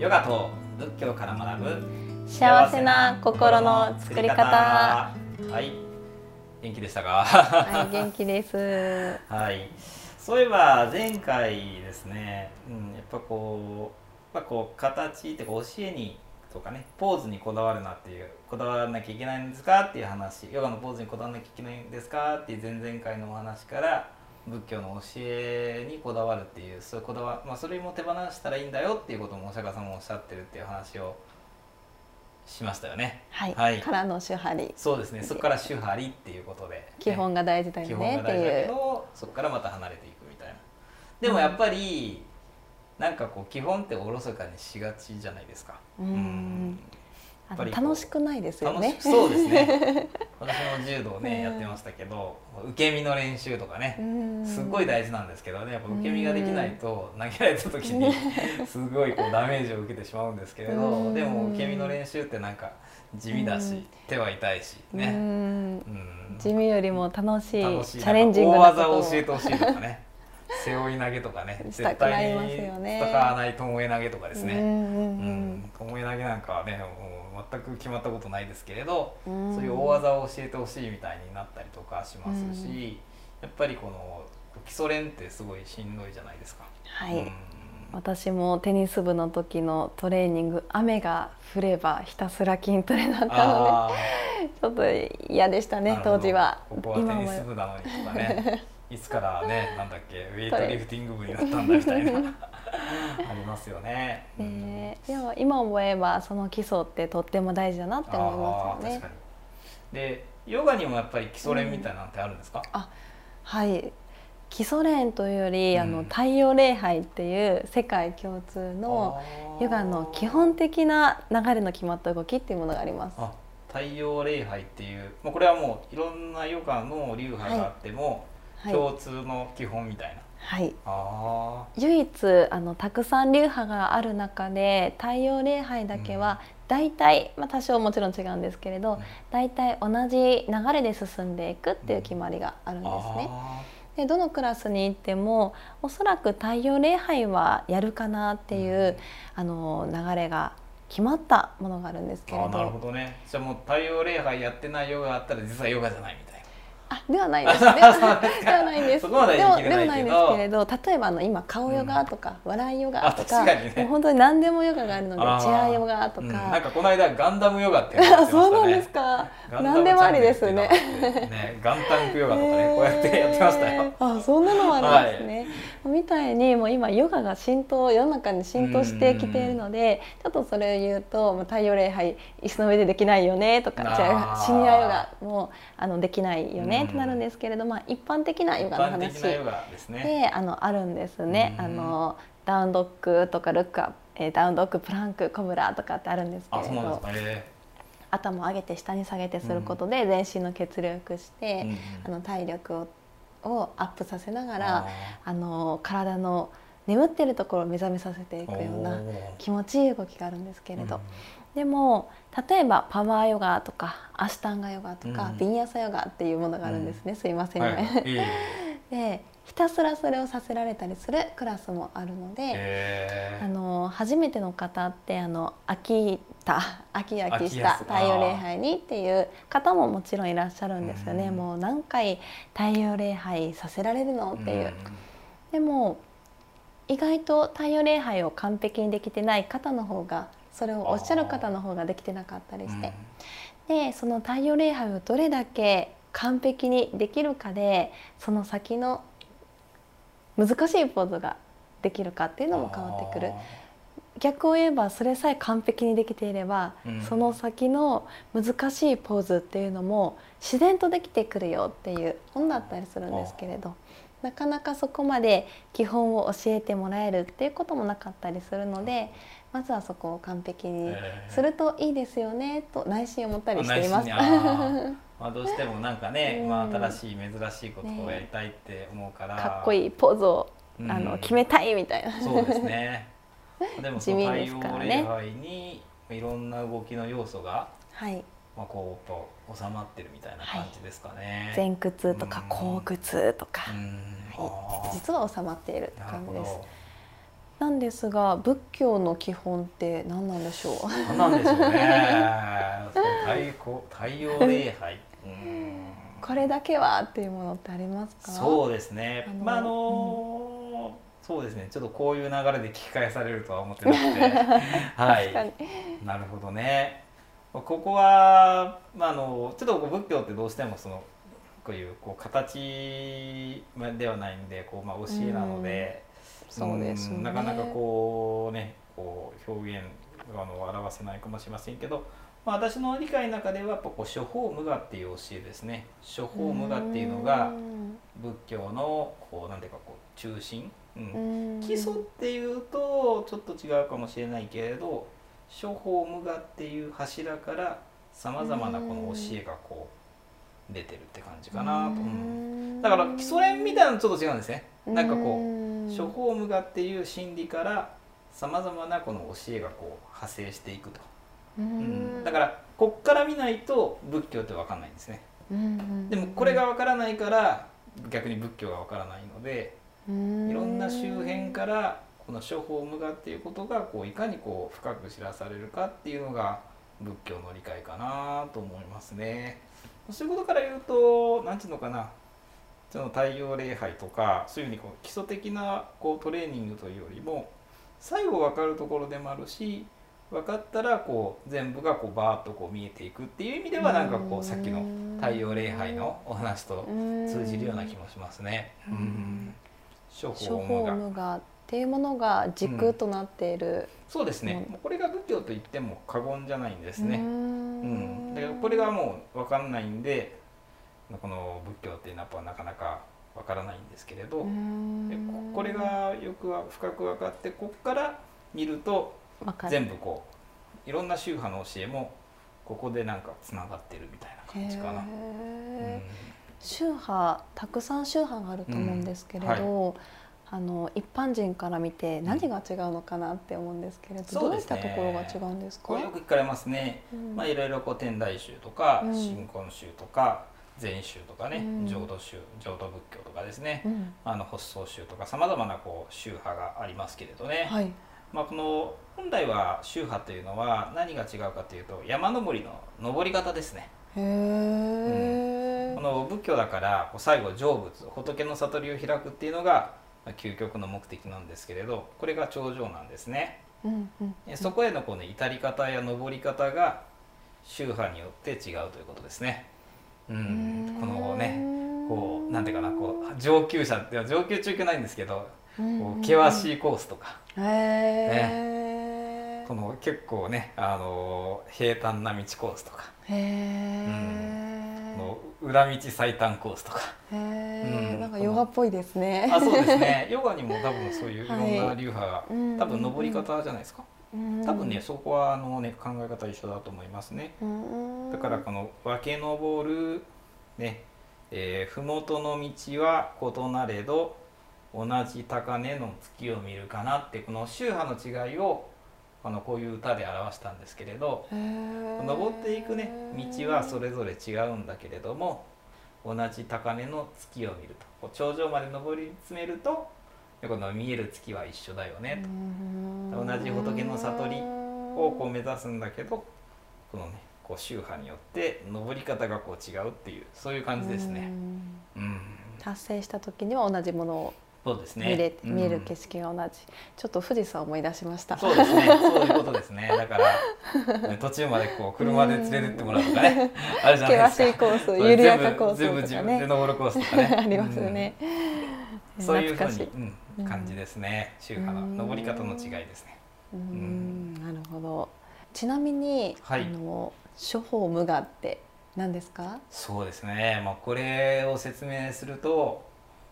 ヨガと仏教から学ぶ幸せな心の作り方。はい。元気でしたか？はい元気です。はい。そういえば前回ですね、うん、やっぱこうやっぱこう形って教えにとかねポーズにこだわるなっていうこだわらなきゃいけないんですかっていう話ヨガのポーズにこだわらなきゃいけないんですかっていう前々回のお話から仏教の教えにこだわるっていうそういうこだわ、まあ、それも手放したらいいんだよっていうこともお釈迦さんもおっしゃってるっていう話をしましたよね。はい。はい、からの手張り。そうですね。そこから手張りっていうことで、ね、基本が大事だよねっていう。そこからまた離れていくみたいな。でもやっぱり、うん、なんかこう基本っておろそかにしがちじゃないですか。うんうんやっぱり楽しくないですよね。そうですね。私も柔道ね、やってましたけど、受け身の練習とかね、すごい大事なんですけどね、やっぱ受け身ができないと投げられた時に すごいこうダメージを受けてしまうんですけれど、でも受け身の練習ってなんか地味だし、手は痛いしね。うん、地味よりも楽しいチャレンジングな大技を教えてほしいとかね。背負い投げとかね。絶対に戦わないともえ投げとかですね。ともえ投げなんかはね全く決まったことないですけれど、うん、そういう大技を教えてほしいみたいになったりとかしますし、うん、やっぱりこの基礎練ってすごいしんどいじゃないですか。はい、うん、私もテニス部の時のトレーニング雨が降ればひたすら筋トレだったのでちょっと嫌でしたね当時は。ここはテニス部なのにとかねいつからねなんだっけウェイトリフティング部になったんだみたいな。ありますよね。ねでも今思えばその基礎ってとっても大事だなって思いますよね。でヨガにもやっぱり基礎練みたいなのってあるんですか？うん、あはい基礎練というより、うん、あの太陽礼拝っていう世界共通のヨガの基本的な流れの決まった動きっていうものがあります。太陽礼拝っていう、まあ、これはもういろんなヨガの流派があっても、はい、共通の基本みたいな。はい。唯一あのたくさん流派がある中で太陽礼拝だけは大体、まあ、多少もちろん違うんですけれど、うん、大体同じ流れで進んでいくっていう決まりがあるんですね。でどのクラスに行ってもおそらく太陽礼拝はやるかなっていう、うん、あの流れが決まったものがあるんですけれど。なるほどね。じゃあもう太陽礼拝やってないヨガあったら実はヨガじゃないみたいな。あではないですね。ではないんです。でもでもないんですけれど、例えばあの今顔ヨガとか、笑いヨガとか、もう本当に何でもヨガがあるので、チェアヨガとか、なんかこの間ガンダムヨガって そうなんですか。何でもありですね。ね、ガンタンクヨガとかね、こうやってやってましたよ。あ、そんなのもあるんですね。みたいにもう今ヨガが浸透世の中に浸透してきているので、ちょっとそれを言うと、太陽礼拝椅子の上でできないよねとか、じゃシニアヨガもあのできないよね。ってなるんですけれど、まあ、一般的なヨガの話であのあるんですね。あのダウンドッグとかルックアップ、えー、ダウンドッグプランクコブラとかってあるんですけれど。頭を上げて下に下げてすることで全身の血流よくして、あの体力ををアップさせながらあの体の眠ってるところを目覚めさせていくような気持ちいい動きがあるんですけれど、でも例えばパワーヨガとかアシュタンガヨガとか、うん、ビンヤサヨガっていうものがあるんですね、うん、すいません、はい、でひたすらそれをさせられたりするクラスもあるので、あの初めての方ってあの飽きた飽き飽きした太陽礼拝にっていう方ももちろんいらっしゃるんですよね、うん、もう何回太陽礼拝させられるのっていう。でも意外と太陽礼拝を完璧にできてない方の方がそれをおっしゃる方の方ができてなかったりして、うん、でその太陽礼拝をどれだけ完璧にできるかでその先の難しいポーズができるかっていうのも変わってくる。逆を言えばそれさえ完璧にできていれば、うん、その先の難しいポーズっていうのも自然とできてくるよっていう本だったりするんですけれどなかなかそこまで基本を教えてもらえるっていうこともなかったりするのでまずはそこを完璧にするといいですよねと内心思ったりしています。まあどうしてもなんかね、まあ新しい珍しいことをやりたいって思うから、ね、かっこいいポーズを、あの決めたいみたいな。そうですね。でもその太陽礼拝にいろんな動きの要素が、はい、まあこうと収まってるみたいな感じですかね。はい、前屈とか後屈とか、はい、実は収まっているって感じです。なんですが仏教の基本って何なんでしょう？何なんでしょうね。太太陽礼拝。これだけはっていうものってありますか？そうですね。まああのーそうですね。ちょっとこういう流れで聞き返されるとは思ってなくて。はい。なるほどねここは、まあ、あのちょっと仏教ってどうしてもそのこういうこう形ではないんでこう、まあ、教えなので、そうです、ね、なかなかこうねこう表現あの表せないかもしれませんけど、まあ、私の理解の中ではやっぱこう処方無我っていう教えですね。処方無我っていうのが仏教のこうなんていうかこう中心、うん、基礎っていうとちょっと違うかもしれないけれど処方無我っていう柱からさまざまなこの教えがこう出てるって感じかなと、うん、だから基礎練みたいなのちょっと違うんですね。なんかこう処方無我っていう心理からさまざまなこの教えがこう派生していくと、うん、だからこっから見ないと仏教って分かんないんですね、でもこれが分からないから逆に仏教が分からないのでいろんな周辺からこの処方無我っていうことがこういかにこう深く知らされるかっていうのが仏教の理解かなと思いますね。そういうことから言うと何て言うのかな。その太陽礼拝とかそういうふうにこう基礎的なこうトレーニングというよりも最後分かるところでもあるし分かったらこう全部がこうバーッとこう見えていくっていう意味ではなんかこうさっきの太陽礼拝のお話と通じるような気もしますね。うん。処方無我っていうものが軸となっている、うん、そうですね。これが仏教と言っても過言じゃないんですね。うん、だからこれがもう分かんないんでこの仏教っていうのはなかなかわからないんですけれどこれがよくは深く分かってここから見ると全部こういろんな宗派の教えもここでなんかつながってるみたいな感じかな。宗派たくさん宗派があると思うんですけれど、うんはい、あの一般人から見て何が違うのかなって思うんですけれど、うん、どういったところが違うんですか？よく聞かれますね。うん、まあいろいろこう天台宗とか、新婚宗とか。禅宗とかね、浄土宗浄土仏教とかですね、あの発想宗とかさまざまなこう宗派がありますけれどね、はい、まあ、この本来は宗派というのは何が違うかというと山登りの登り方ですね。へうん、この仏教だから最後成仏仏の悟りを開くっていうのが究極の目的なんですけれどこれが頂上なんですね。うんうんうん、そこへのこう、ね、至り方や登り方が宗派によって違うということですね。うん、このねこうなんていうかなこう上級者では上級中級ないんですけど、こう険しいコースとか、ね、この結構ねあの平坦な道コースとか、うん、の裏道最短コースとか。うん、なんかヨガっぽいですね。あ、そうですね。ヨガにも多分そういういろんな流派が、はい、多分登り方じゃないですか。多分ねそこはあのね考え方一緒だと思いますね。だからこの分け登るね、えー、麓の道は異なれど同じ高値の月を見るかなってこの宗派の違いをこのこういう歌で表したんですけれど登っていくね道はそれぞれ違うんだけれども同じ高値の月を見ると頂上まで登り詰めるとこの見える月は一緒だよね。と同じ仏の悟りをこう目指すんだけどこのねこう宗派によって登り方がこう違うっていうそういう感じですね。うん、達成した時には同じものをそうですね、見れ見える景色が同じ、ちょっと富士山を思い出しました。そうですね。そういうことですね。だから、途中までこう車で連れてってもらうとかね。あるじゃないですか。険しいコース緩やかコースとかね。全部自分で登るコースとかね。ありますよね、そういうふうに、うん、感じですね。宗派の登り方の違いですね。うん。なるほど。ちなみに、はい、あの処方無我って何ですか？そうですね、まあ、これを説明すると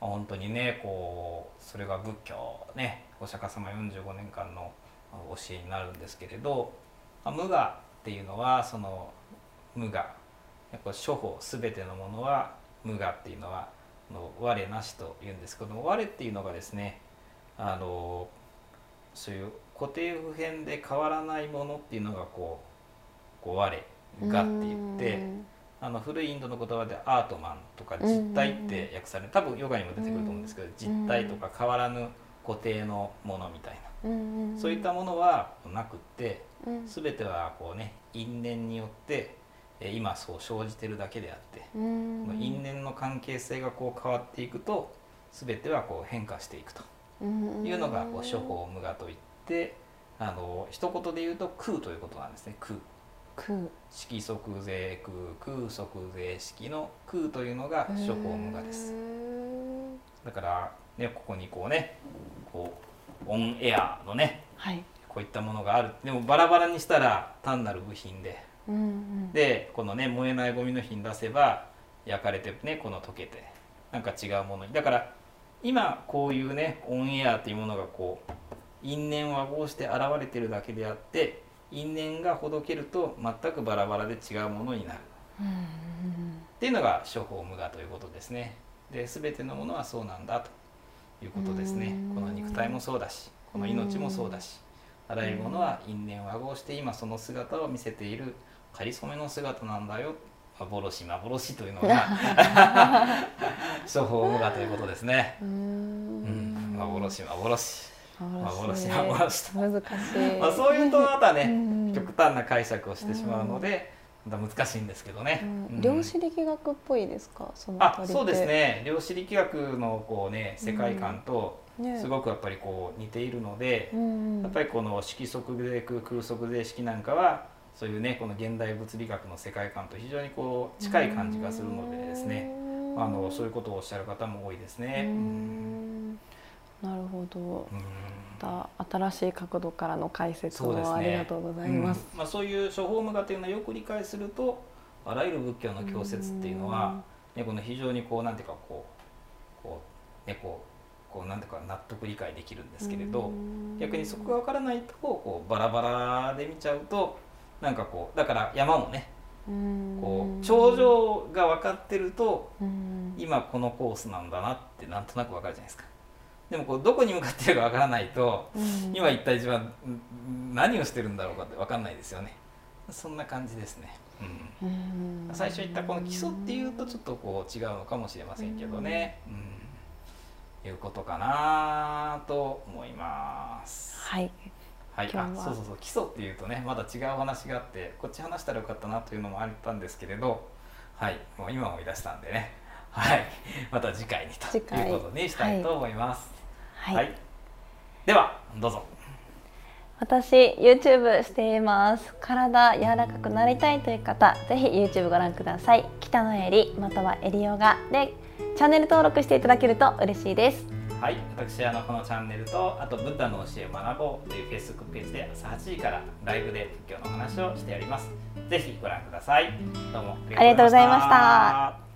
本当にねこうそれが仏教ねお釈迦様45年間の教えになるんですけれど無我っていうのはその無我。やっぱ処方全てのものは無我っていうのはの我なしと言うんですけども我っていうのがですねあのそういう固定普遍で変わらないものっていうのがこうこう我がって言ってあの古いインドの言葉でアートマンとか実体って訳される多分ヨガにも出てくると思うんですけど実体とか変わらぬ固定のものみたいな。うんそういったものはなくってうん。全てはこうね因縁によってえー今そう生じてるだけであって、因縁の関係性がこう変わっていくと全てはこう変化していくとうんいうのがこう諸法無我といってあの一言で言うと空ということなんですね。空空色即税空空即税式の空というのが諸法無我ですだからねここにこうねこうオンエアのねはいこういったものがあるでもバラバラにしたら単なる部品でうんうんでこのね燃えないゴミの火に出せば焼かれてねこの溶けてなんか違うものにだから今こういうねオンエアというものがこう因縁を和合して現れてるだけであって因縁がほどけると全くバラバラで違うものになる。うんっていうのが諸法無我ということですね。で全てのものはそうなんだということですね。うん。この肉体もそうだしこの命もそうだしあらゆるものは因縁和合して今その姿を見せている仮初めの姿なんだよ。幻幻というのが 諸法無我ということですね。ううん。ん幻幻幻難幻しい難しいまあそういうとまたねうん。極端な解釈をしてしまうのでまた難しいんですけどね。量子力学っぽいですか？そのあそうですね。量子力学のこうね世界観とね。すごくやっぱりこう似ているので、うんやっぱりこの色即税空空即税式なんかはそういうねこの現代物理学の世界観と非常にこう近い感じがするのでですね。あのそういうことをおっしゃる方も多いですうね。なるほど。うん。また新しい角度からの解説をね。ありがとうございます。うん。まあ、そういう諸法無我というのをよく理解するとあらゆる仏教の教説っていうのは、ね、この非常にこうなんていうかこうこうねこうこうなんていうか納得理解できるんですけれど逆にそこが分からないとこうバラバラで見ちゃうとなんかこうだから山もねこう頂上が分かってるとうん。今このコースなんだなってなんとなく分かるじゃないですかでもこうどこに向かってるか分からないとうん。今一体自分何をしてるんだろうかって分かんないですよね。そんな感じですね、うん。うん最初言ったこの基礎っていうとちょっとこう違うのかもしれませんけどね、うん、いうことかなと思います。はい。はい、あそうそうそう。基礎っていうとねまだ違うお話があってこっち話したらよかったなというのもあったんですけれどはい。もう今思い出したんでね。はい。また次回にということにしたいと思いますはい、はい、ではどうぞ。私 YouTube しています。体柔らかくなりたいという方ぜひ YouTube ご覧ください。北のエリまたはエリヨガでチャンネル登録していただけると嬉しいです。はい、私あのこのチャンネルとあとブッダの教えを学ぼうという Facebook ページで朝8時からライブで仏教のお話をしております。ぜひご覧ください。どうもありがとうございました